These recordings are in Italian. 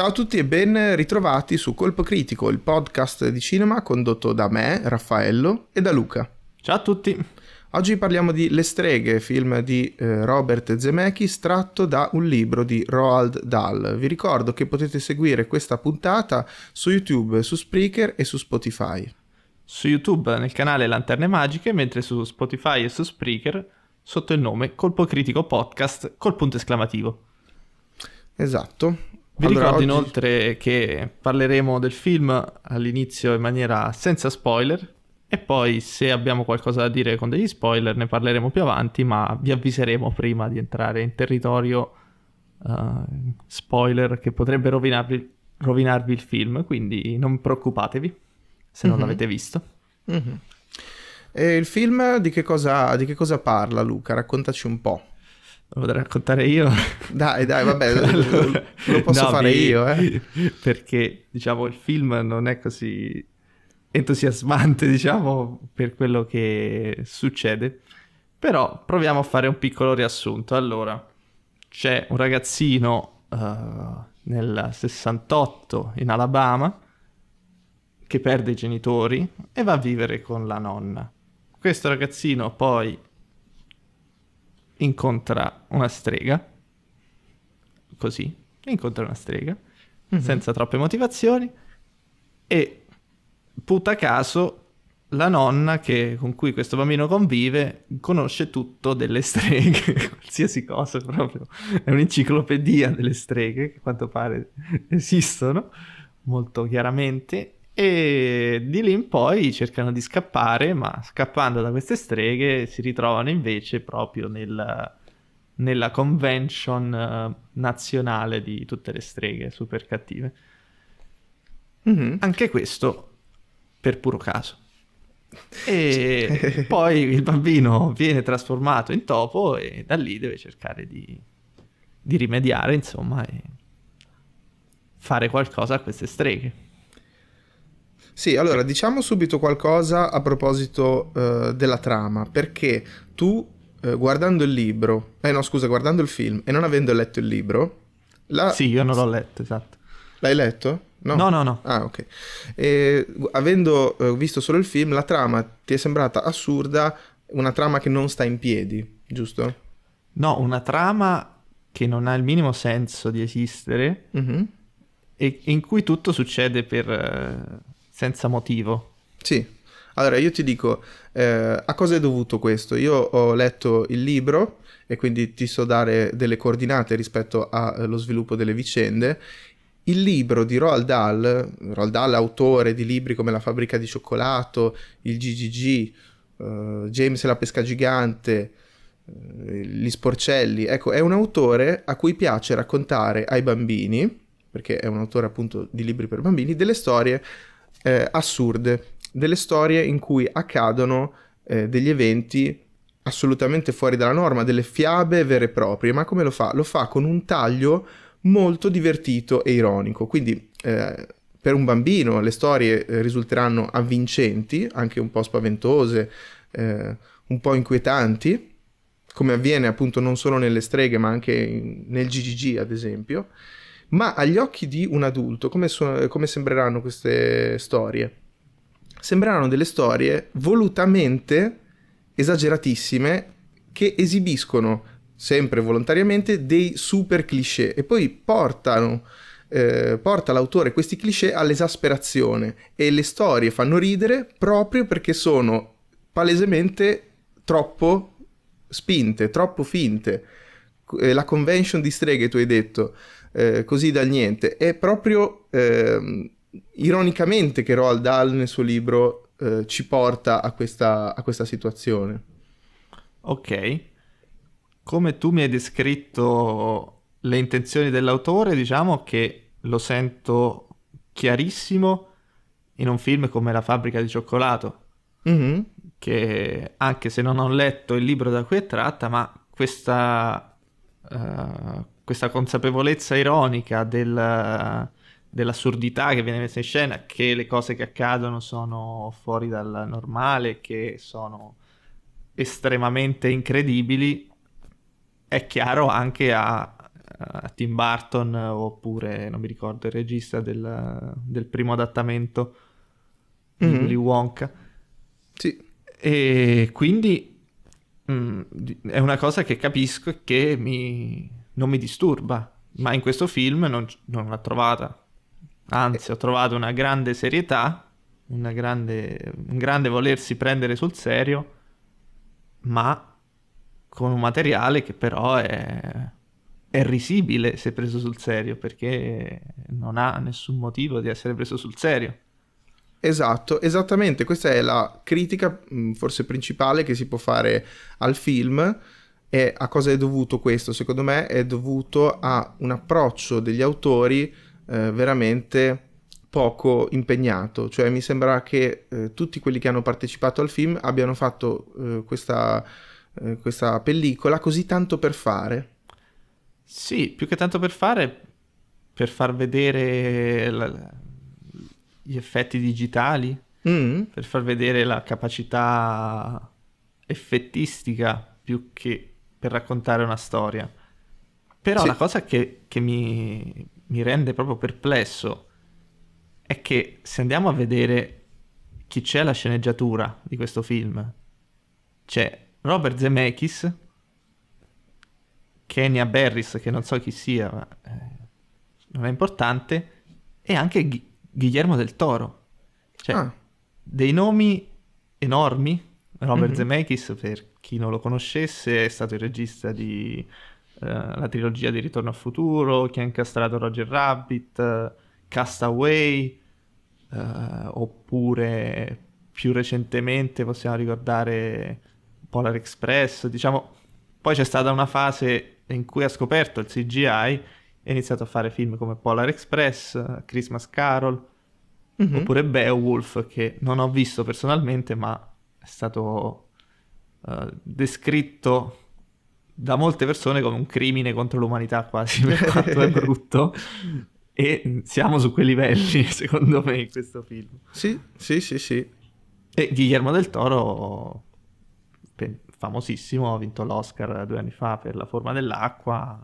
Ciao a tutti e ben ritrovati su Colpo Critico, il podcast di cinema condotto da me, Raffaello, e da Luca. Ciao a tutti. Oggi parliamo di Le streghe, film di eh, Robert Zemeckis tratto da un libro di Roald Dahl. Vi ricordo che potete seguire questa puntata su YouTube, su Spreaker e su Spotify. Su YouTube nel canale Lanterne Magiche, mentre su Spotify e su Spreaker sotto il nome Colpo Critico Podcast col punto esclamativo. Esatto. Vi Allora, ricordo oggi- inoltre che parleremo del film all'inizio in maniera senza spoiler e poi se abbiamo qualcosa da dire con degli spoiler ne parleremo più avanti, ma vi avviseremo prima di entrare in territorio eh, spoiler che potrebbe rovinarvi, rovinarvi il film, quindi non preoccupatevi se non Mhm. l'avete visto. Mhm. E il film di che, cosa, di che cosa parla, Luca? Raccontaci un po'. Lo potrei raccontare io? Dai, dai, vabbè, lo- lo posso No, fare vi- io, eh. Perché, diciamo, il film non è così entusiasmante, diciamo, per quello che succede. Però proviamo a fare un piccolo riassunto. Allora, c'è un ragazzino eh, nel 68 in Alabama che perde i genitori e va a vivere con la nonna. Questo ragazzino poi incontra una strega, così, incontra una strega, Mhm. senza troppe motivazioni, e puta caso la nonna che- con cui questo bambino convive conosce tutto delle streghe, qualsiasi cosa proprio, è un'enciclopedia delle streghe che a quanto pare esistono molto chiaramente e di lì in poi cercano di scappare, ma scappando da queste streghe si ritrovano invece proprio nel- nella convention eh, nazionale di tutte le streghe super cattive. Mhm. Anche questo per puro caso. E poi il bambino viene trasformato in topo e da lì deve cercare di, di rimediare, insomma, e fare qualcosa a queste streghe. Sì, allora diciamo subito qualcosa a proposito eh, della trama, perché tu eh, guardando il libro, eh no scusa, guardando il film e non avendo letto il libro, la- Sì, io non l'ho letto, esatto. l'hai letto? No, no, no. Ah, ok. E, avendo eh, visto solo il film, la trama ti è sembrata assurda, una trama che non sta in piedi, giusto? No, una trama che non ha il minimo senso di esistere Mhm. e in cui tutto succede per, eh, senza motivo. Sì. Allora, io ti dico, eh, a cosa è dovuto questo? Io ho letto il libro e quindi ti so dare delle coordinate rispetto allo sviluppo delle vicende. Il libro di Roald Dahl, Roald Dahl autore di libri come La fabbrica di cioccolato, il GGG, eh, James e la pesca gigante, eh, Gli sporcelli, ecco, è un autore a cui piace raccontare ai bambini, perché è un autore appunto di libri per bambini, delle storie eh, assurde, delle storie in cui accadono eh, degli eventi assolutamente fuori dalla norma, delle fiabe vere e proprie. Ma come lo fa? Lo fa con un taglio molto divertito e ironico. Quindi eh, per un bambino le storie eh, risulteranno avvincenti, anche un po' spaventose, eh, un po' inquietanti, come avviene appunto non solo nelle streghe, ma anche in- nel GGG, ad esempio. Ma agli occhi di un adulto, come, so- come sembreranno queste storie? Sembreranno delle storie volutamente esageratissime che esibiscono sempre volontariamente dei super cliché e poi portano eh, porta l'autore questi cliché all'esasperazione e le storie fanno ridere proprio perché sono palesemente troppo spinte, troppo finte. Eh, La convention di streghe, tu hai detto, eh, così dal niente, è proprio ehm, ironicamente che Roald Dahl nel suo libro eh, ci porta a questa, a questa situazione. Ok. Come tu mi hai descritto le intenzioni dell'autore, diciamo che lo sento chiarissimo in un film come La fabbrica di cioccolato, Mhm. che anche se non ho letto il libro da cui è tratta, ma questa, eh, questa consapevolezza ironica del- dell'assurdità che viene messa in scena, che le cose che accadono sono fuori dal normale, che sono estremamente incredibili, è chiaro anche a, uh, Tim Burton oppure, non mi ricordo, il regista del, del primo adattamento di mm-hmm. Willy Wonka. Sì. E quindi mh, mm, è una cosa che capisco e che mi, non mi disturba, ma in questo film non, non l'ho trovata. Anzi, ho trovato una grande serietà, una grande, un grande volersi prendere sul serio, ma con un materiale che però è, è risibile se preso sul serio, perché non ha nessun motivo di essere preso sul serio. Esatto, esattamente, questa è la critica forse principale che si può fare al film. E a cosa è dovuto questo? Secondo me è dovuto a un approccio degli autori eh, veramente poco impegnato, cioè mi sembra che eh, tutti quelli che hanno partecipato al film abbiano fatto eh, questa eh, questa pellicola così tanto per fare. Sì, più che tanto per fare, per far vedere la, gli effetti digitali, mm. per far vedere la capacità effettistica più che per raccontare una storia. Però sì. la cosa che, che mi, mi rende proprio perplesso è che se andiamo a vedere chi c'è alla sceneggiatura di questo film, c'è Robert Zemeckis, Kenya Barris, che non so chi sia, ma eh, non è importante, e anche Ghi- Guillermo del Toro. Cioè, ah. dei nomi enormi. Robert mm-hmm. Zemeckis, per chi non lo conoscesse, è stato il regista di uh, la trilogia di Ritorno al futuro, che ha incastrato Roger Rabbit, Castaway, uh, oppure più recentemente possiamo ricordare Polar Express, diciamo, poi c'è stata una fase in cui ha scoperto il CGI e ha iniziato a fare film come Polar Express, Christmas Carol, mm-hmm. oppure Beowulf, che non ho visto personalmente, ma è stato uh, descritto da molte persone come un crimine contro l'umanità quasi, per quanto è brutto. e siamo su quei livelli, secondo me, in questo film. Sì, sì, sì, sì. E Guillermo del Toro famosissimo, ha vinto l'Oscar due anni fa per La forma dell'acqua,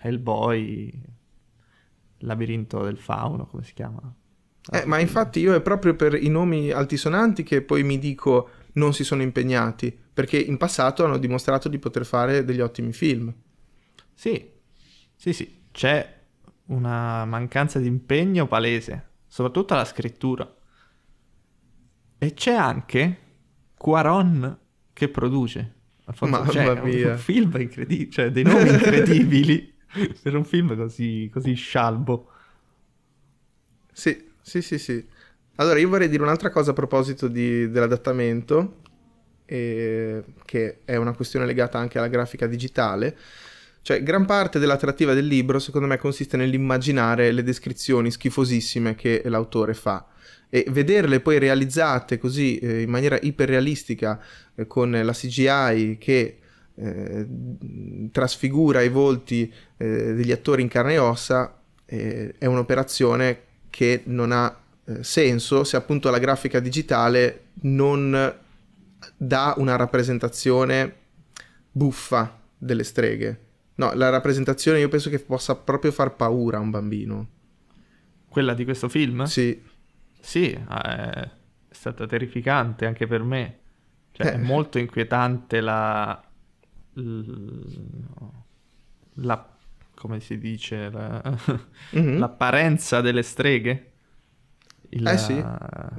Hellboy, Labirinto del fauno, come si chiama? Eh, ma infatti io è proprio per i nomi altisonanti che poi mi dico non si sono impegnati, perché in passato hanno dimostrato di poter fare degli ottimi film. Sì, sì, sì, c'è una mancanza di impegno palese, soprattutto alla scrittura. E c'è anche Quaron che produce. Alfonso, Mamma cioè, mia. Un film incredibile, cioè dei nomi incredibili per un film così, così scialbo. Sì, sì, sì, sì. Allora, io vorrei dire un'altra cosa a proposito di, dell'adattamento, eh, che è una questione legata anche alla grafica digitale. Cioè, gran parte dell'attrattiva del libro, secondo me, consiste nell'immaginare le descrizioni schifosissime che l'autore fa e vederle poi realizzate così eh, in maniera iperrealistica eh, con la CGI che eh, trasfigura i volti eh, degli attori in carne e ossa eh, è un'operazione che non ha eh, senso se appunto la grafica digitale non dà una rappresentazione buffa delle streghe. No, la rappresentazione io penso che possa proprio far paura a un bambino. Quella di questo film? Sì. Sì, è stata terrificante anche per me. Cioè, eh. è molto inquietante la, la come si dice, la, mm-hmm. l'apparenza delle streghe. Il, eh sì,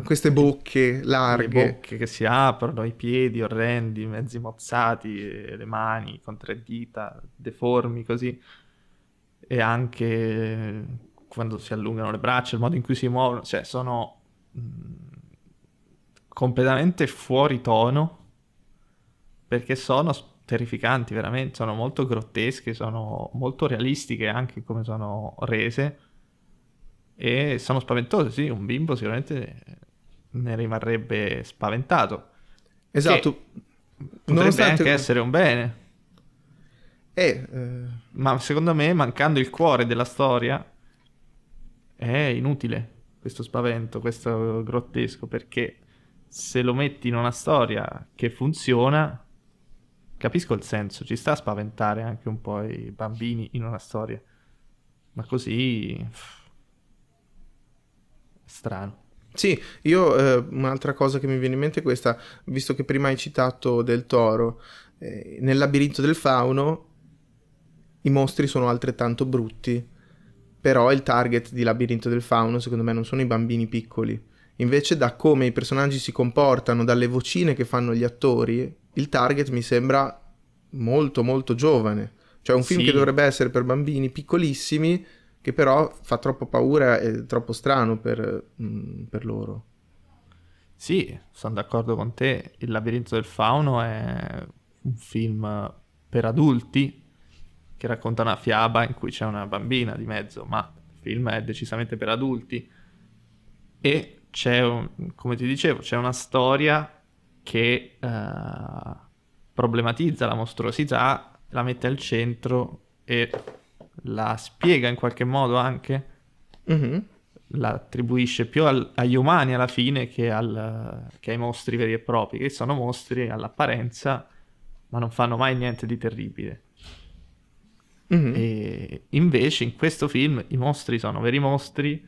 queste bocche larghe. Le bocche che si aprono, i piedi orrendi, mezzi mozzati, le mani con tre dita, deformi così. E anche quando si allungano le braccia, il modo in cui si muovono, cioè sono completamente fuori tono perché sono terrificanti veramente, sono molto grottesche, sono molto realistiche anche come sono rese e sono spaventose, sì, un bimbo sicuramente ne rimarrebbe spaventato. Esatto. Potrebbe Nonostante... anche essere un bene. Eh, eh... Ma secondo me, mancando il cuore della storia, è inutile questo spavento, questo grottesco, perché se lo metti in una storia che funziona, capisco il senso, ci sta a spaventare anche un po' i bambini in una storia. Ma così... strano. Sì, io eh, un'altra cosa che mi viene in mente è questa, visto che prima hai citato Del Toro, eh, nel labirinto del fauno i mostri sono altrettanto brutti, però il target di labirinto del fauno secondo me non sono i bambini piccoli. Invece da come i personaggi si comportano, dalle vocine che fanno gli attori, il target mi sembra molto molto giovane. Cioè un film sì. che dovrebbe essere per bambini piccolissimi, che però fa troppo paura e è troppo strano per, mm, per loro. Sì, sono d'accordo con te. Il labirinto del fauno è un film per adulti che racconta una fiaba in cui c'è una bambina di mezzo, ma il film è decisamente per adulti. E c'è, un, come ti dicevo, c'è una storia che uh, problematizza la mostruosità, la mette al centro e la spiega in qualche modo anche. Mm-hmm. La attribuisce più al, agli umani alla fine che, al, che ai mostri veri e propri, che sono mostri all'apparenza, ma non fanno mai niente di terribile. Mm-hmm. E invece in questo film i mostri sono veri mostri,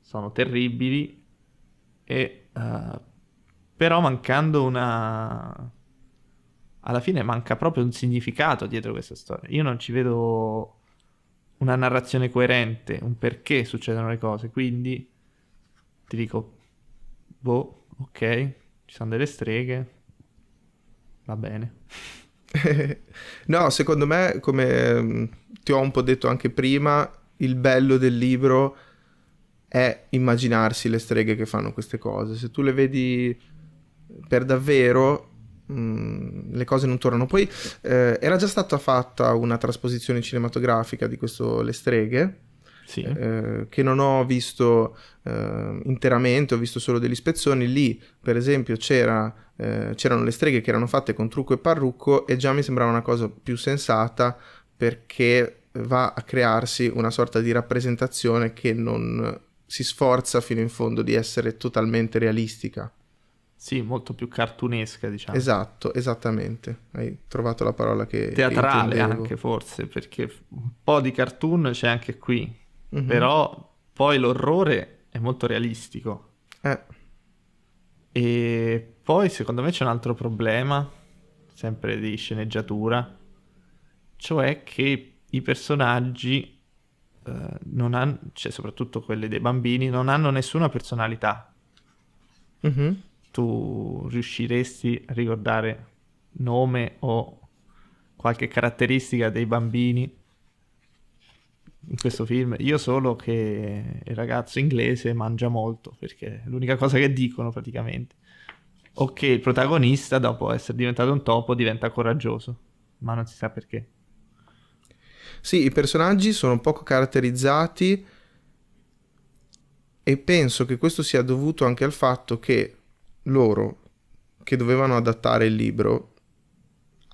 sono terribili, e, uh, però mancando una... Alla fine manca proprio un significato dietro questa storia. Io non ci vedo una narrazione coerente, un perché succedono le cose, quindi ti dico, boh, ok, ci sono delle streghe, va bene. no, secondo me, come mm, ti ho un po' detto anche prima, il bello del libro è immaginarsi le streghe che fanno queste cose. Se tu le vedi per davvero, mh, mm, le cose non tornano. Poi eh, era già stata fatta una trasposizione cinematografica di questo Le streghe sì. eh, che non ho visto eh, interamente, ho visto solo degli spezzoni. Lì, per esempio, c'era, eh, c'erano le streghe che erano fatte con trucco e parrucco e già mi sembrava una cosa più sensata perché va a crearsi una sorta di rappresentazione che non si sforza fino in fondo di essere totalmente realistica. Sì, molto più cartunesca, diciamo. Esatto, esattamente. Hai trovato la parola che teatrale che anche forse, perché un po' di cartoon c'è anche qui. Mm-hmm. Però poi l'orrore è molto realistico. Eh. E poi secondo me c'è un altro problema, sempre di sceneggiatura, cioè che i personaggi, eh, non hanno, cioè soprattutto quelli dei bambini, non hanno nessuna personalità. Mm-hmm. Tu riusciresti a ricordare nome o qualche caratteristica dei bambini in questo film. Io solo che il ragazzo inglese mangia molto, perché è l'unica cosa che dicono praticamente. O che il protagonista, dopo essere diventato un topo, diventa coraggioso, ma non si sa perché. Sì, i personaggi sono poco caratterizzati e penso che questo sia dovuto anche al fatto che loro, che dovevano adattare il libro,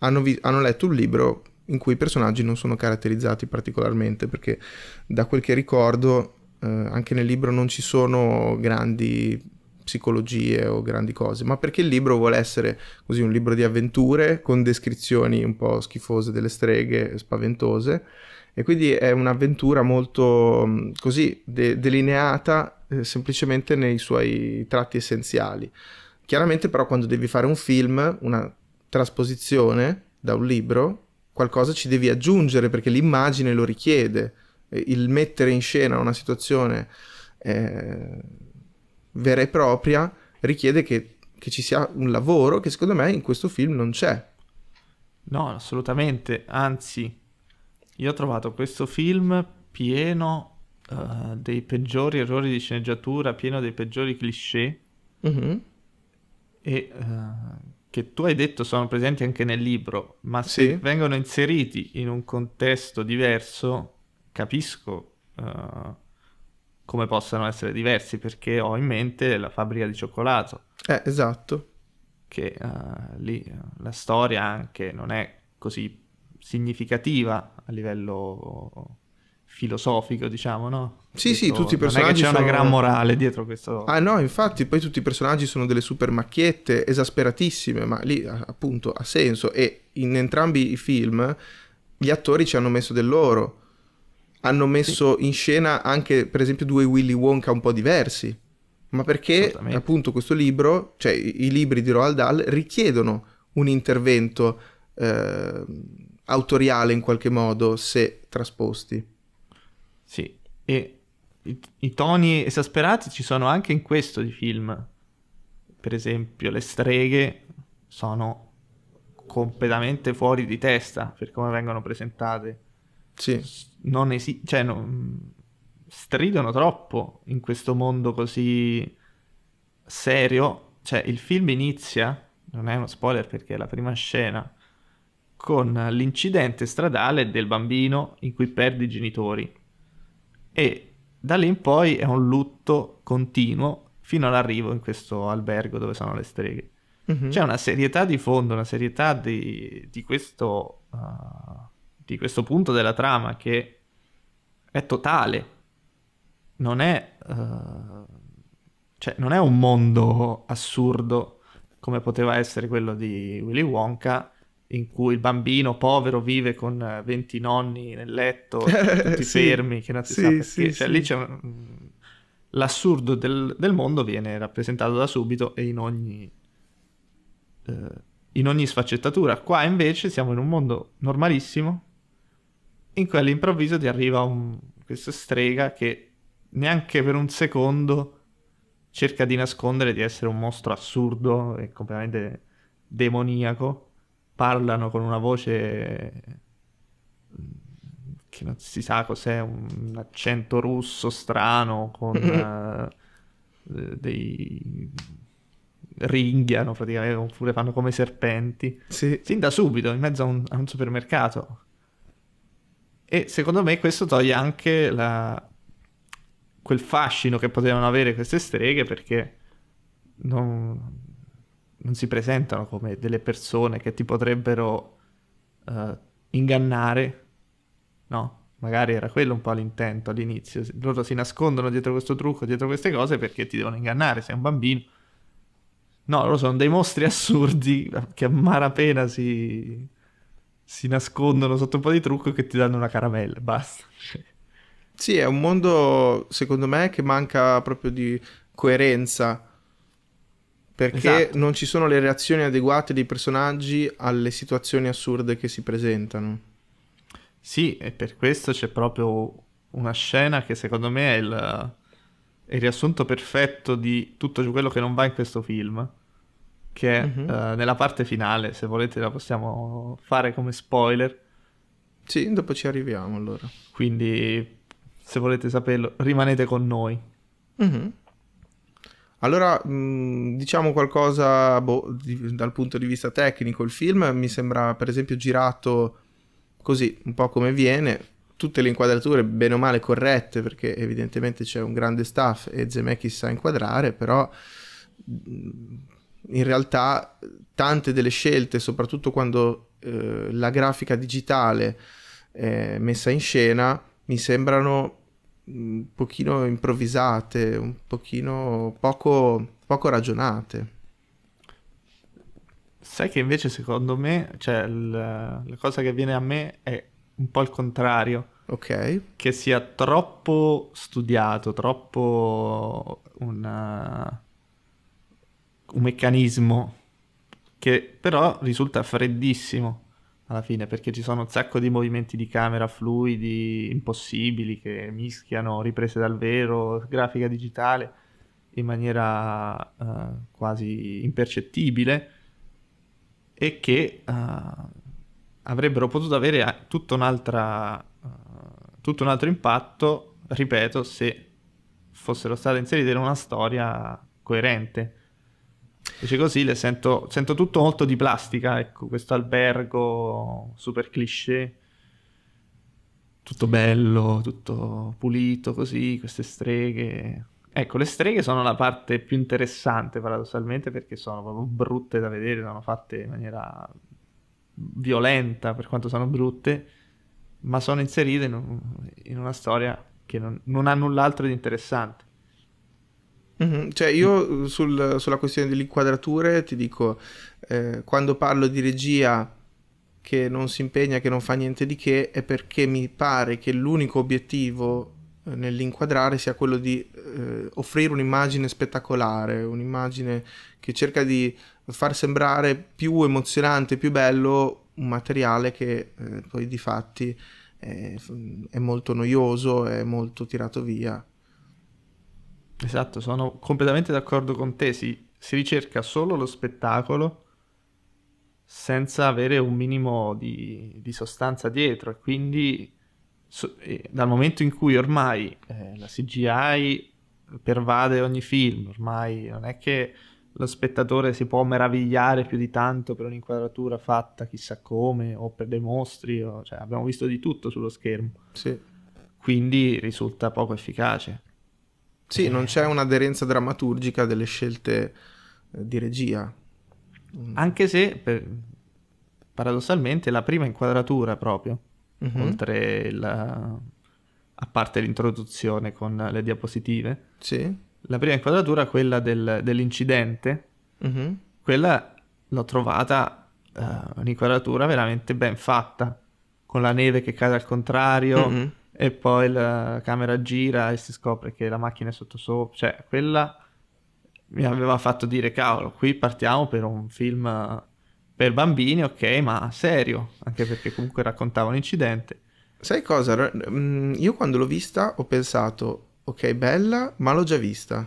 hanno, vi- hanno letto un libro in cui i personaggi non sono caratterizzati particolarmente perché da quel che ricordo eh, anche nel libro non ci sono grandi psicologie o grandi cose, ma perché il libro vuole essere così un libro di avventure con descrizioni un po' schifose delle streghe, spaventose, e quindi è un'avventura molto mm, così de- delineata eh, semplicemente nei suoi tratti essenziali. Chiaramente però quando devi fare un film, una trasposizione da un libro, qualcosa ci devi aggiungere perché l'immagine lo richiede. Il mettere in scena una situazione eh, vera e propria richiede che, che ci sia un lavoro che secondo me in questo film non c'è. No, assolutamente, anzi, io ho trovato questo film pieno uh, dei peggiori errori di sceneggiatura, pieno dei peggiori cliché. Mm-hmm. E uh, che tu hai detto sono presenti anche nel libro, ma se sì. vengono inseriti in un contesto diverso, capisco uh, come possano essere diversi, perché ho in mente la fabbrica di cioccolato. Eh, esatto. Che lì la storia anche non è così significativa a livello filosofico, diciamo, no? Sì, dietro, sì, tutti i personaggi. Non è che c'è sono... una gran morale dietro questo. Ah, no, infatti, poi tutti i personaggi sono delle super macchiette esasperatissime, ma lì appunto ha senso. E in entrambi i film gli attori ci hanno messo del loro. hanno messo sì. in scena anche, per esempio, due Willy Wonka un po' diversi. Ma perché appunto questo libro, cioè i, i libri di Roald Dahl, richiedono un intervento eh, autoriale in qualche modo se trasposti. Sì, e i, i, toni esasperati ci sono anche in questo di film. Per esempio, le streghe sono completamente fuori di testa per come vengono presentate. Sì. Non esi- cioè, non... stridono troppo in questo mondo così serio. Cioè, il film inizia, non è uno spoiler perché è la prima scena, con l'incidente stradale del bambino in cui perde i genitori. E da lì in poi è un lutto continuo fino all'arrivo in questo albergo dove sono le streghe. Mm-hmm. C'è una serietà di fondo, una serietà di, di, questo, uh, di questo punto della trama che è totale. Non è, uh, cioè, non è un mondo assurdo come poteva essere quello di Willy Wonka, in cui il bambino povero vive con 20 nonni nel letto, tutti sì, fermi, che non si sì, sa perché. Sì, cioè, lì c'è un... L'assurdo del, del, mondo viene rappresentato da subito e in ogni, eh, in ogni sfaccettatura. Qua invece siamo in un mondo normalissimo in cui all'improvviso ti arriva un, questa strega che neanche per un secondo cerca di nascondere di essere un mostro assurdo e completamente demoniaco. Parlano con una voce che non si sa cos'è, un accento russo strano con uh, dei ringhiano praticamente, oppure fanno come serpenti. Sì. Sin da subito, in mezzo a un, a un supermercato. E secondo me questo toglie anche la... quel fascino che potevano avere queste streghe perché non, non si presentano come delle persone che ti potrebbero uh, ingannare, no? Magari era quello un po' l'intento all'inizio. Loro si nascondono dietro questo trucco, dietro queste cose perché ti devono ingannare. Sei un bambino No, loro sono dei mostri assurdi che a malapena si, si nascondono sotto un po' di trucco che ti danno una caramella, basta. Sì, è un mondo, secondo me, che manca proprio di coerenza. Perché esatto. non ci sono le reazioni adeguate dei personaggi alle situazioni assurde che si presentano. Sì, e per questo c'è proprio una scena che secondo me è il, è il riassunto perfetto di tutto quello che non va in questo film che mm-hmm. uh, nella parte finale, se volete la possiamo fare come spoiler. Sì, dopo ci arriviamo allora. Quindi, se volete saperlo, rimanete con noi. Mm-hmm. Allora, diciamo qualcosa boh, dal punto di vista tecnico. Il film mi sembra, per esempio, girato così, un po' come viene. Tutte le inquadrature bene o male corrette, perché evidentemente c'è un grande staff e Zemeckis sa inquadrare, però in realtà tante delle scelte, soprattutto quando eh, la grafica digitale è messa in scena, mi sembrano un pochino improvvisate, un pochino poco, poco ragionate. Sai che invece secondo me, cioè la, la cosa che viene a me è un po' il contrario. Ok. Che sia troppo studiato, troppo una un meccanismo che però risulta freddissimo alla fine perché ci sono un sacco di movimenti di camera fluidi, impossibili, che mischiano riprese dal vero, grafica digitale in maniera uh, quasi impercettibile e che uh, avrebbero potuto avere tutto, uh, tutto un altro impatto, ripeto, se fossero state inserite in una storia coerente Invece così le sento, sento tutto molto di plastica, ecco, questo albergo super cliché, tutto bello, tutto pulito così, queste streghe. Ecco, le streghe sono la parte più interessante paradossalmente perché sono proprio brutte da vedere, sono fatte in maniera violenta per quanto sono brutte, ma sono inserite in, un, in una storia che non, non ha null'altro di interessante. Mm-hmm. Cioè io sul, sulla questione delle inquadrature ti dico, eh, quando parlo di regia che non si impegna, che non fa niente di che, è perché mi pare che l'unico obiettivo eh, nell'inquadrare sia quello di eh, offrire un'immagine spettacolare, un'immagine che cerca di far sembrare più emozionante, più bello un materiale che eh, poi di fatti è, è molto noioso, è molto tirato via. Esatto, sono completamente d'accordo con te, si, si ricerca solo lo spettacolo senza avere un minimo di, di sostanza dietro e quindi so, eh, dal momento in cui ormai eh, la CGI pervade ogni film, ormai non è che lo spettatore si può meravigliare più di tanto per un'inquadratura fatta chissà come o per dei mostri, o, cioè, abbiamo visto di tutto sullo schermo. Sì. Quindi risulta poco efficace. Sì, non c'è un'aderenza drammaturgica delle scelte eh, di regia. Anche se, per, paradossalmente, la prima inquadratura proprio, mm-hmm. oltre il, a parte l'introduzione con le diapositive, sì la prima inquadratura, quella del, dell'incidente, mm-hmm. quella l'ho trovata uh, un'inquadratura veramente ben fatta, con la neve che cade al contrario mm-hmm. E poi la camera gira e si scopre che la macchina è sottosopra, cioè quella mi aveva fatto dire cavolo, qui partiamo per un film per bambini, ok, ma serio, anche perché comunque raccontava un incidente. Sai cosa? Mm, io quando l'ho vista ho pensato, ok, bella, ma l'ho già vista.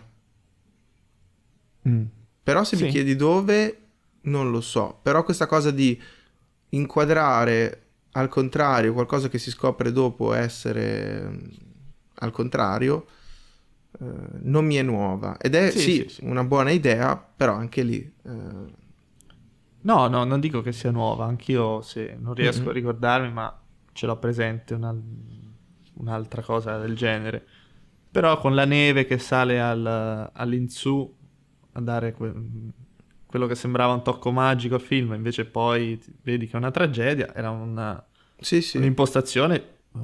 Mm. Però se sì. mi chiedi dove, non lo so. Però questa cosa di inquadrare al contrario qualcosa che si scopre dopo essere mm, al contrario, eh, non mi è nuova. Ed è sì, sì, sì, una buona idea, però anche lì... Eh... No, no, non dico che sia nuova, anch'io se non riesco mm-hmm. a ricordarmi, ma ce l'ho presente una, un'altra cosa del genere. Però con la neve che sale al, all'insù a dare que- quello che sembrava un tocco magico al film, invece poi vedi che è una tragedia, era una, sì, sì. un'impostazione uh,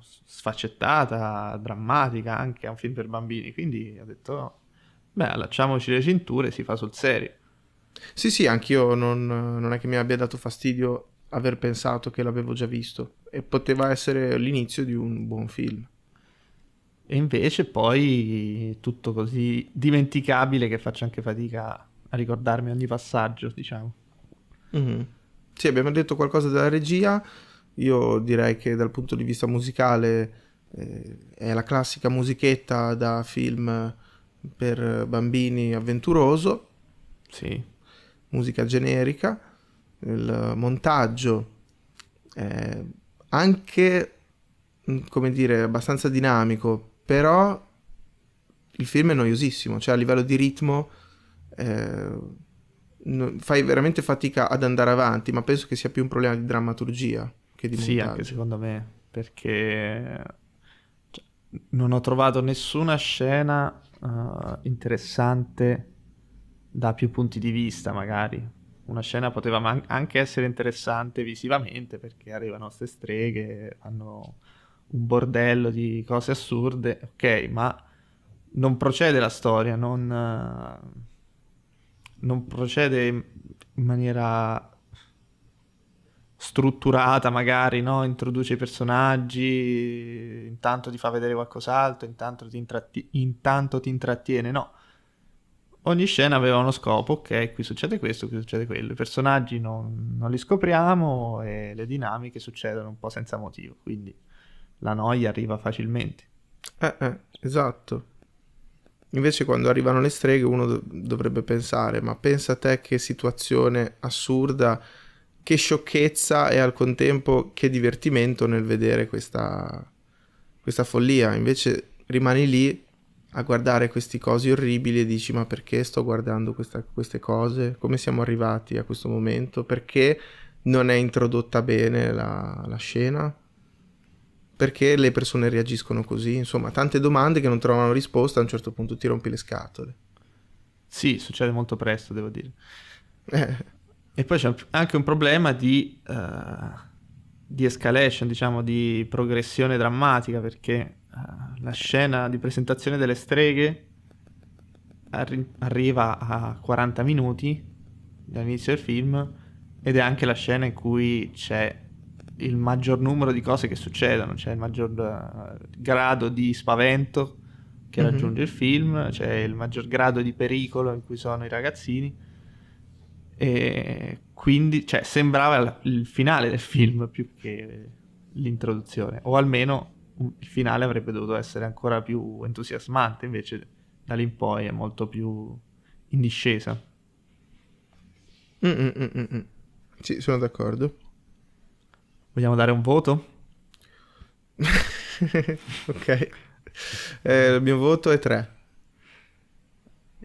sfaccettata, drammatica anche a un film per bambini. Quindi ho detto, beh, allacciamoci le cinture, si fa sul serio. Sì, sì, anch'io non, non è che mi abbia dato fastidio aver pensato che l'avevo già visto e poteva essere l'inizio di un buon film. E invece poi tutto così dimenticabile che faccio anche fatica a ricordarmi ogni passaggio, diciamo. Mm-hmm. Sì, abbiamo detto qualcosa della regia. Io direi che dal punto di vista musicale eh, è la classica musichetta da film per bambini avventuroso. Sì. Musica generica. Il montaggio è anche, come dire, abbastanza dinamico però il film è noiosissimo, cioè a livello di ritmo eh, fai veramente fatica ad andare avanti, ma penso che sia più un problema di drammaturgia che di sì, montaggio. anche secondo me, perché cioè, non ho trovato nessuna scena uh, interessante da più punti di vista, magari. Una scena poteva man- anche essere interessante visivamente perché arrivano queste streghe, fanno un bordello di cose assurde, ok, ma non procede la storia, non, uh, non procede in maniera strutturata magari, no? Introduce i personaggi, intanto ti fa vedere qualcos'altro, intanto ti, intratti- intanto ti intrattiene, no. Ogni scena aveva uno scopo, ok, qui succede questo, qui succede quello. I personaggi non, non li scopriamo e le dinamiche succedono un po' senza motivo, quindi la noia arriva facilmente. Eh, eh, esatto. Invece quando arrivano le streghe uno do- dovrebbe pensare, ma pensa a te che situazione assurda, che sciocchezza e al contempo che divertimento nel vedere questa, questa follia. Invece rimani lì a guardare questi cosi orribili e dici ma perché sto guardando questa, queste cose? Come siamo arrivati a questo momento? Perché non è introdotta bene la, la scena? Perché le persone reagiscono così? Insomma, tante domande che non trovano risposta, a un certo punto ti rompi le scatole. Sì, succede molto presto, devo dire. Eh. E poi c'è anche un problema di, uh, di escalation, diciamo, di progressione drammatica, perché uh, la scena di presentazione delle streghe arri- arriva a 40 minuti dall'inizio del film ed è anche la scena in cui c'è il maggior numero di cose che succedono, c'è il maggior uh, grado di spavento che mm-hmm. raggiunge il film, c'è il maggior grado di pericolo in cui sono i ragazzini e quindi cioè, sembrava il finale del film più che l'introduzione o almeno il finale avrebbe dovuto essere ancora più entusiasmante invece da lì in poi è molto più in discesa Mm-mm-mm. sì sono d'accordo vogliamo dare un voto? ok eh, il mio voto è 3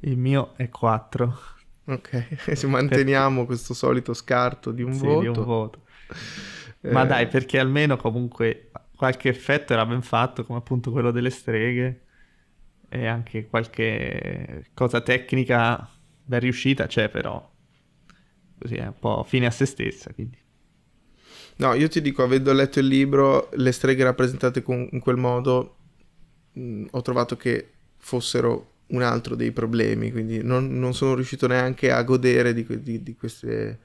il mio è 4 Ok, se manteniamo questo solito scarto di un sì, voto. Di un voto. Eh... Ma dai, perché almeno comunque qualche effetto era ben fatto, come appunto quello delle streghe, e anche qualche cosa tecnica ben riuscita c'è però. Così è un po' fine a se stessa, quindi. No, io ti dico, avendo letto il libro, le streghe rappresentate con, in quel modo, mh, mm, ho trovato che fossero un altro dei problemi, quindi non, non sono riuscito neanche a godere di, di, di, queste,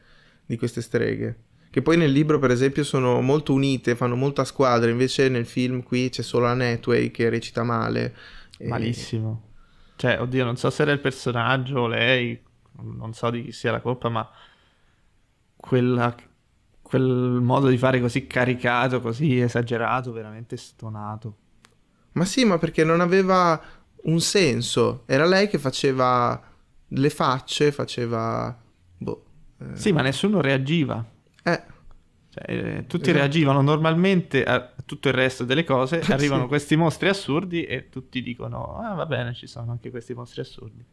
di, queste, streghe. Che poi nel libro, per esempio, sono molto unite, fanno molta squadra, invece nel film qui c'è solo la Netway che recita male. E... Malissimo. Cioè, oddio, non so se era il personaggio o lei, non so di chi sia la colpa, ma quella, quel modo di fare così caricato, così esagerato, veramente stonato. Ma sì, ma perché non aveva un senso. Era lei che faceva le facce, faceva... Boh, eh. Sì, ma nessuno reagiva. Eh. Cioè, eh, tutti esatto. reagivano normalmente a tutto il resto delle cose, arrivano sì. questi mostri assurdi e tutti dicono, ah va bene, ci sono anche questi mostri assurdi.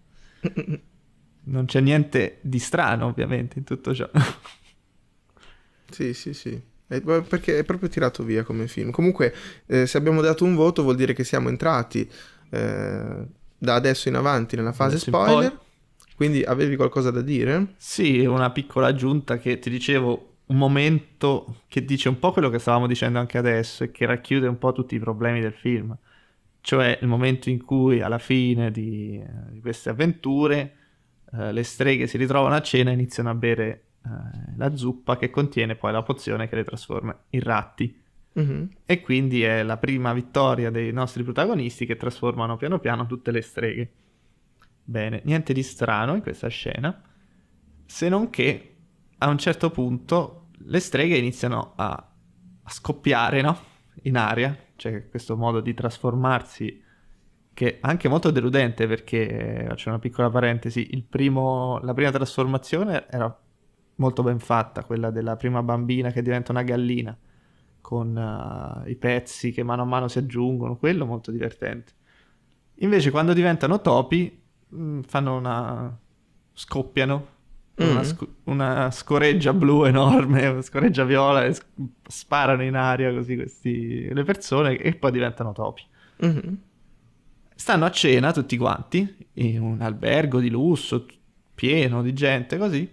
non c'è niente di strano, ovviamente, in tutto ciò. Sì, sì, sì. Perché è proprio tirato via come film. Comunque, eh, se abbiamo dato un voto vuol dire che siamo entrati eh, da adesso in avanti nella fase adesso spoiler. Quindi avevi qualcosa da dire? Sì, una piccola aggiunta che ti dicevo, un momento che dice un po' quello che stavamo dicendo anche adesso e che racchiude un po' tutti i problemi del film. Cioè il momento in cui alla fine di, di queste avventure eh, le streghe si ritrovano a cena e iniziano a bere eh, la zuppa che contiene poi la pozione che le trasforma in ratti. Mm-hmm. E quindi è la prima vittoria dei nostri protagonisti che trasformano piano piano tutte le streghe. Bene, niente di strano in questa scena, se non che a un certo punto le streghe iniziano a, a scoppiare, no? In aria, cioè questo modo di trasformarsi che è anche molto deludente perché, faccio una piccola parentesi, primo, la prima trasformazione era molto ben fatta, quella della prima bambina che diventa una gallina con uh, i pezzi che mano a mano si aggiungono, quello molto divertente. Invece quando diventano topi mm, fanno una... scoppiano, mm. una, sc- una, scoreggia blu enorme, una scoreggia viola e sparano in aria così questi... le persone e poi diventano topi. Mm-hmm. Stanno a cena tutti quanti, in un albergo di lusso, pieno di gente così,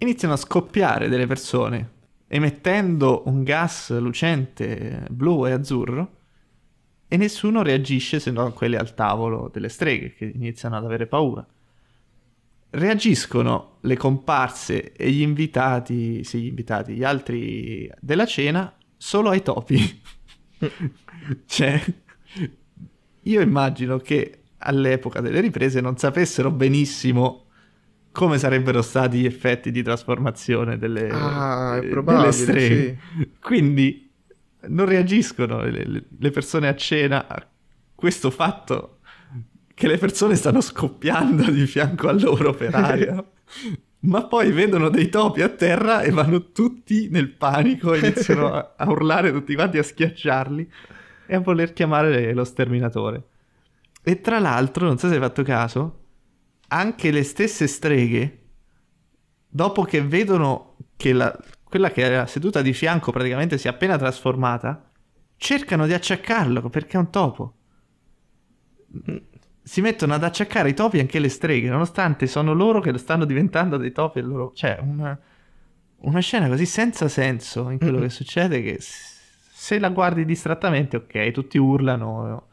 iniziano a scoppiare delle persone emettendo un gas lucente blu e azzurro e nessuno reagisce se non quelli al tavolo delle streghe che iniziano ad avere paura. Reagiscono le comparse e gli invitati, sì, gli invitati, gli altri della cena solo ai topi. cioè, io immagino che all'epoca delle riprese non sapessero benissimo come sarebbero stati gli effetti di trasformazione delle, ah, delle streghe. Sì. Quindi non reagiscono le, le, persone a cena a questo fatto che le persone stanno scoppiando di fianco a loro per aria. ma poi vedono dei topi a terra e vanno tutti nel panico, iniziano a, a urlare tutti quanti, a schiacciarli e a voler chiamare lo sterminatore. E tra l'altro, non so se hai fatto caso, anche le stesse streghe, dopo che vedono che la, quella che era seduta di fianco praticamente si è appena trasformata, cercano di acciaccarlo perché è un topo. Si mettono ad acciaccare i topi anche le streghe, nonostante sono loro che stanno diventando dei topi. Loro... Cioè, una, una, scena così senza senso in quello mm-hmm. che succede che se la guardi distrattamente, ok, tutti urlano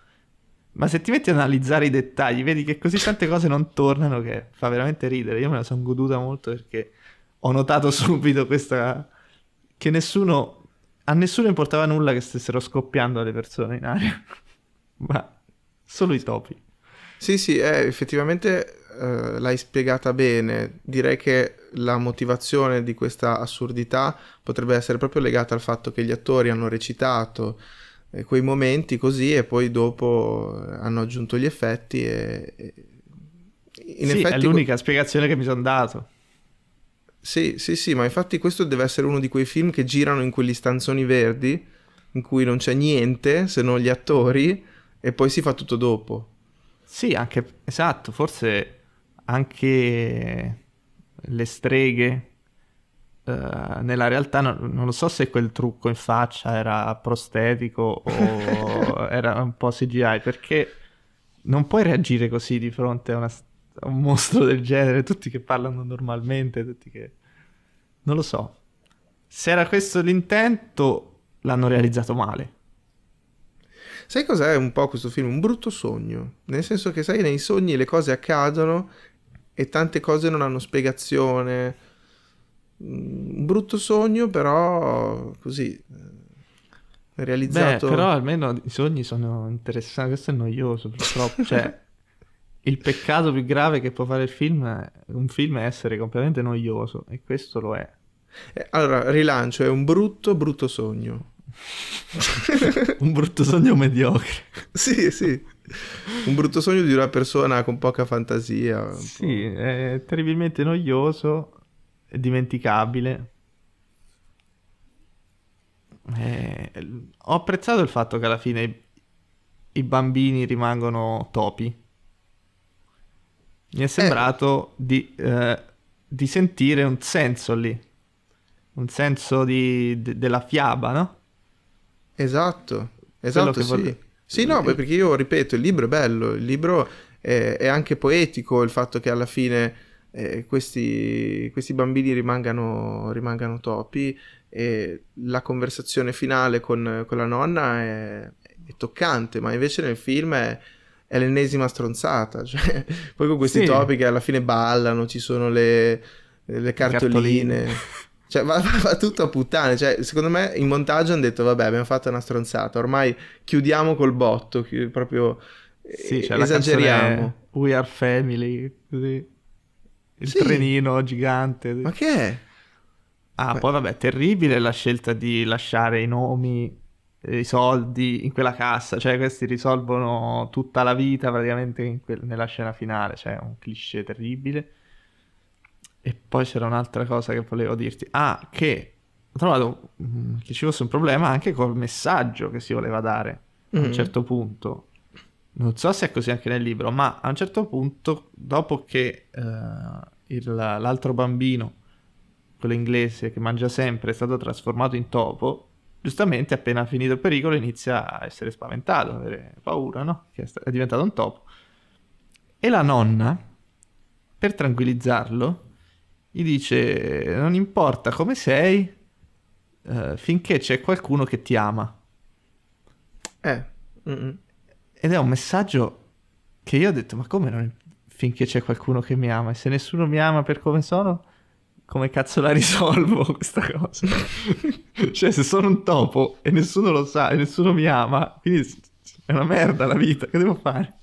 ma se ti metti ad analizzare i dettagli, vedi che così tante cose non tornano che fa veramente ridere. Io me la sono goduta molto perché ho notato subito questa... che nessuno... A nessuno importava nulla che stessero scoppiando le persone in aria, ma solo i topi. Sì, sì, eh, effettivamente eh, l'hai spiegata bene. Direi che la motivazione di questa assurdità potrebbe essere proprio legata al fatto che gli attori hanno recitato quei momenti così e poi dopo hanno aggiunto gli effetti e... in sì, effetti è l'unica spiegazione che mi sono dato. Sì, sì, sì, ma infatti questo deve essere uno di quei film che girano in quegli stanzoni verdi in cui non c'è niente se non gli attori e poi si fa tutto dopo. Sì, anche esatto, forse anche le streghe uh, nella realtà no, non lo so se quel trucco in faccia era prostetico o era un po' CGI perché non puoi reagire così di fronte a, una, a un mostro del genere, tutti che parlano normalmente, tutti che... non lo so. Se era questo l'intento, l'hanno realizzato male. Sai cos'è un po' questo film? Un brutto sogno. Nel senso che, sai, nei sogni le cose accadono e tante cose non hanno spiegazione. Un brutto sogno, però così eh, realizzato. Beh, però almeno i sogni sono interessanti. Questo è noioso, purtroppo. cioè, il peccato più grave che può fare il film, un film è essere completamente noioso, e questo lo è. Eh, allora, rilancio, è un brutto, brutto sogno. un brutto sogno mediocre. sì, sì. Un brutto sogno di una persona con poca fantasia. Sì, è terribilmente noioso, è dimenticabile. Eh, ho apprezzato il fatto che alla fine i, i bambini rimangono topi. Mi è sembrato eh. di, eh, di, sentire un senso lì, un senso di, de, della fiaba, no? Esatto, esatto, sì. Voglio... Sì, no, perché io ripeto, il libro è bello, il libro è, è anche poetico, il fatto che alla fine eh, questi, questi, bambini rimangano, rimangano, topi e la conversazione finale con, con la nonna è, è, toccante, ma invece nel film è, è l'ennesima stronzata, cioè, poi con questi sì. topi che alla fine ballano, ci sono le, le cartoline. cartoline. Cioè, va, va, tutto a puttane. Cioè, secondo me in montaggio hanno detto, vabbè, abbiamo fatto una stronzata, ormai chiudiamo col botto, chi- proprio sì, cioè esageriamo. We are family, così. Il sì. trenino gigante. Ma che è? Ah, Beh. poi vabbè, terribile la scelta di lasciare i nomi, i soldi in quella cassa, cioè questi risolvono tutta la vita praticamente que- nella scena finale, cioè un cliché terribile. E poi c'era un'altra cosa che volevo dirti. Ah, che ho trovato mm, che ci fosse un problema anche col messaggio che si voleva dare mm. a un mm. certo punto. Non so se è così anche nel libro, ma a un certo punto, dopo che uh, il, l'altro bambino, quello inglese che mangia sempre, è stato trasformato in topo, giustamente appena finito il pericolo inizia a essere spaventato, a avere paura, no? Che è diventato un topo. E la nonna, per tranquillizzarlo, gli dice non importa come sei uh, finché c'è qualcuno che ti ama. Eh. Mm-mm. Ed è un messaggio che io ho detto ma come non finché c'è qualcuno che mi ama e se nessuno mi ama per come sono come cazzo la risolvo questa cosa? cioè se sono un topo e nessuno lo sa e nessuno mi ama quindi è una merda la vita che devo fare?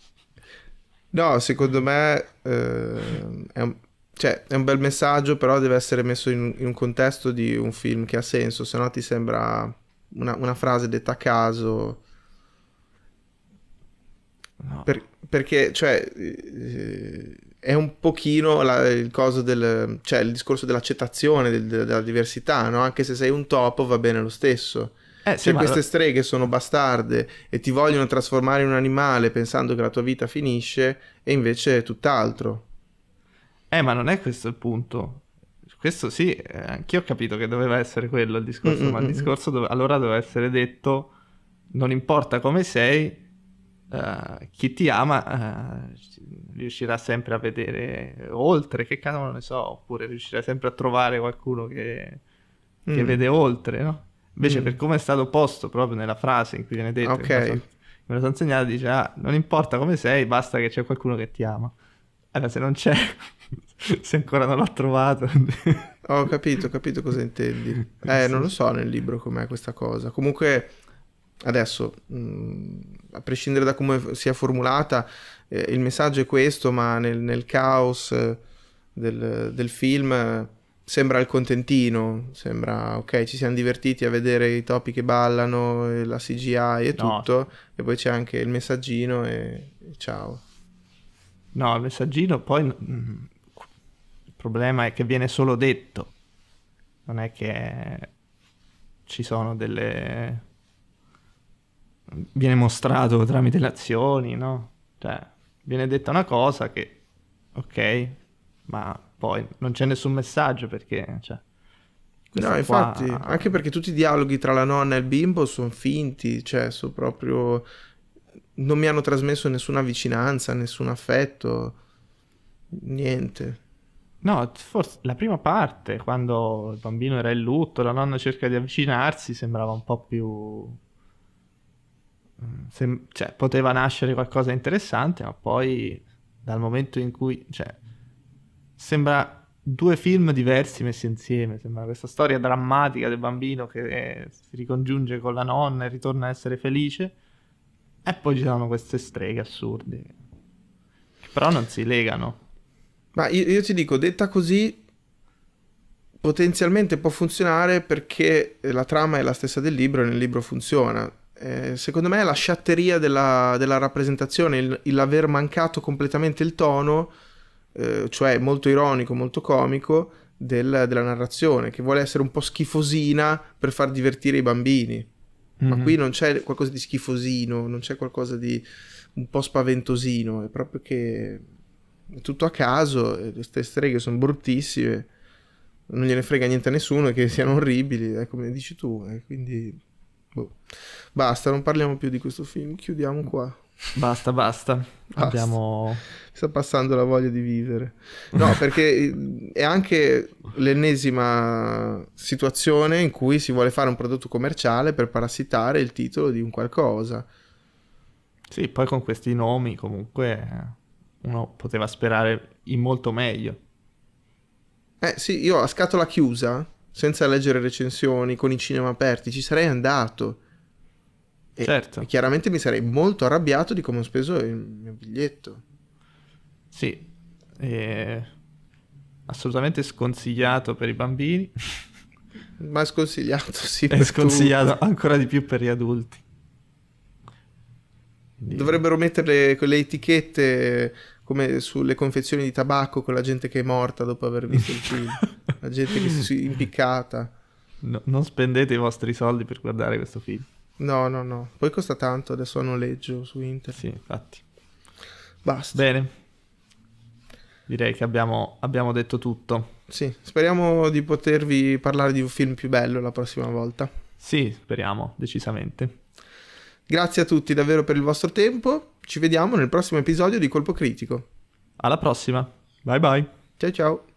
No, secondo me eh, è, un, cioè, è un bel messaggio, però deve essere messo in, in un contesto di un film che ha senso, se no ti sembra una, una frase detta a caso. No. Per, perché, cioè, eh, è un pochino la, il del, cioè, il discorso dell'accettazione del, della diversità, no? Anche se sei un topo va bene lo stesso. Eh, sì, cioè, queste lo... streghe sono bastarde e ti vogliono trasformare in un animale pensando che la tua vita finisce e invece è tutt'altro. Eh, ma non è questo il punto. Questo sì, eh, anch'io ho capito che doveva essere quello il discorso, Mm-mm. ma il discorso dove... allora doveva essere detto, non importa come sei, uh, chi ti ama uh, riuscirà sempre a vedere oltre, che cavolo ne so, oppure riuscirà sempre a trovare qualcuno che, che mm. vede oltre, no? Invece mm. per come è stato posto proprio nella frase in cui viene detto, okay. me lo sono insegnato, dice, ah, non importa come sei, basta che c'è qualcuno che ti ama. Allora, se non c'è, se ancora non l'ho trovato. Ho capito, ho capito cosa intendi. Eh, non lo so nel libro com'è questa cosa. Comunque, adesso, mh, a prescindere da come sia formulata, eh, il messaggio è questo, ma nel, nel caos eh, del, del, film eh, sembra il contentino, sembra ok, ci siamo divertiti a vedere i topi che ballano, la CGI e tutto, no. e poi c'è anche il messaggino e, e ciao. No, il messaggino poi mm, il problema è che viene solo detto, non è che ci sono delle... viene mostrato tramite le azioni, no? Cioè, viene detta una cosa che, ok, ma poi non c'è nessun messaggio perché... Cioè, no, infatti, qua... anche perché tutti i dialoghi tra la nonna e il bimbo sono finti, cioè sono proprio... non mi hanno trasmesso nessuna vicinanza, nessun affetto, niente. No, forse la prima parte, quando il bambino era in lutto, la nonna cerca di avvicinarsi, sembrava un po' più... Sem- cioè, poteva nascere qualcosa di interessante, ma poi dal momento in cui... Cioè, sembra due film diversi messi insieme. Sembra questa storia drammatica del bambino che si ricongiunge con la nonna e ritorna a essere felice. E poi ci sono queste streghe assurde. Che però non si legano. Ma io, io ti dico, detta così, potenzialmente può funzionare perché la trama è la stessa del libro e nel libro funziona. Eh, secondo me la sciatteria della, della rappresentazione, il, il aver mancato completamente il tono eh, cioè molto ironico, molto comico, del, della narrazione, che vuole essere un po' schifosina per far divertire i bambini. Mm-hmm. Ma qui non c'è qualcosa di schifosino, non c'è qualcosa di un po' spaventosino, è proprio che è tutto a caso, queste streghe sono bruttissime, non gliene frega niente a nessuno che siano orribili, è come dici tu, eh, quindi boh. basta, non parliamo più di questo film, chiudiamo qua. Basta, basta. basta. Abbiamo... Sta passando la voglia di vivere. No, perché è anche l'ennesima situazione in cui si vuole fare un prodotto commerciale per parassitare il titolo di un qualcosa. Sì, poi con questi nomi comunque uno poteva sperare in molto meglio. Eh sì, io a scatola chiusa, senza leggere recensioni, con i cinema aperti, ci sarei andato e, certo. E chiaramente mi sarei molto arrabbiato di come ho speso il mio biglietto. Sì, è assolutamente sconsigliato per i bambini. Ma sconsigliato, sì. È sconsigliato tu. ancora di più per gli adulti. Quindi... Dovrebbero mettere quelle etichette come sulle confezioni di tabacco con la gente che è morta dopo aver visto il film. la gente che si è impiccata. No, non spendete i vostri soldi per guardare questo film. No, no, no. Poi costa tanto, adesso a noleggio su internet. Sì, infatti. Basta. Bene. Direi che abbiamo, abbiamo detto tutto. Sì, speriamo di potervi parlare di un film più bello la prossima volta. Sì, speriamo, decisamente. Grazie a tutti davvero per il vostro tempo. Ci vediamo nel prossimo episodio di Colpo Critico. Alla prossima. Bye bye. Ciao ciao.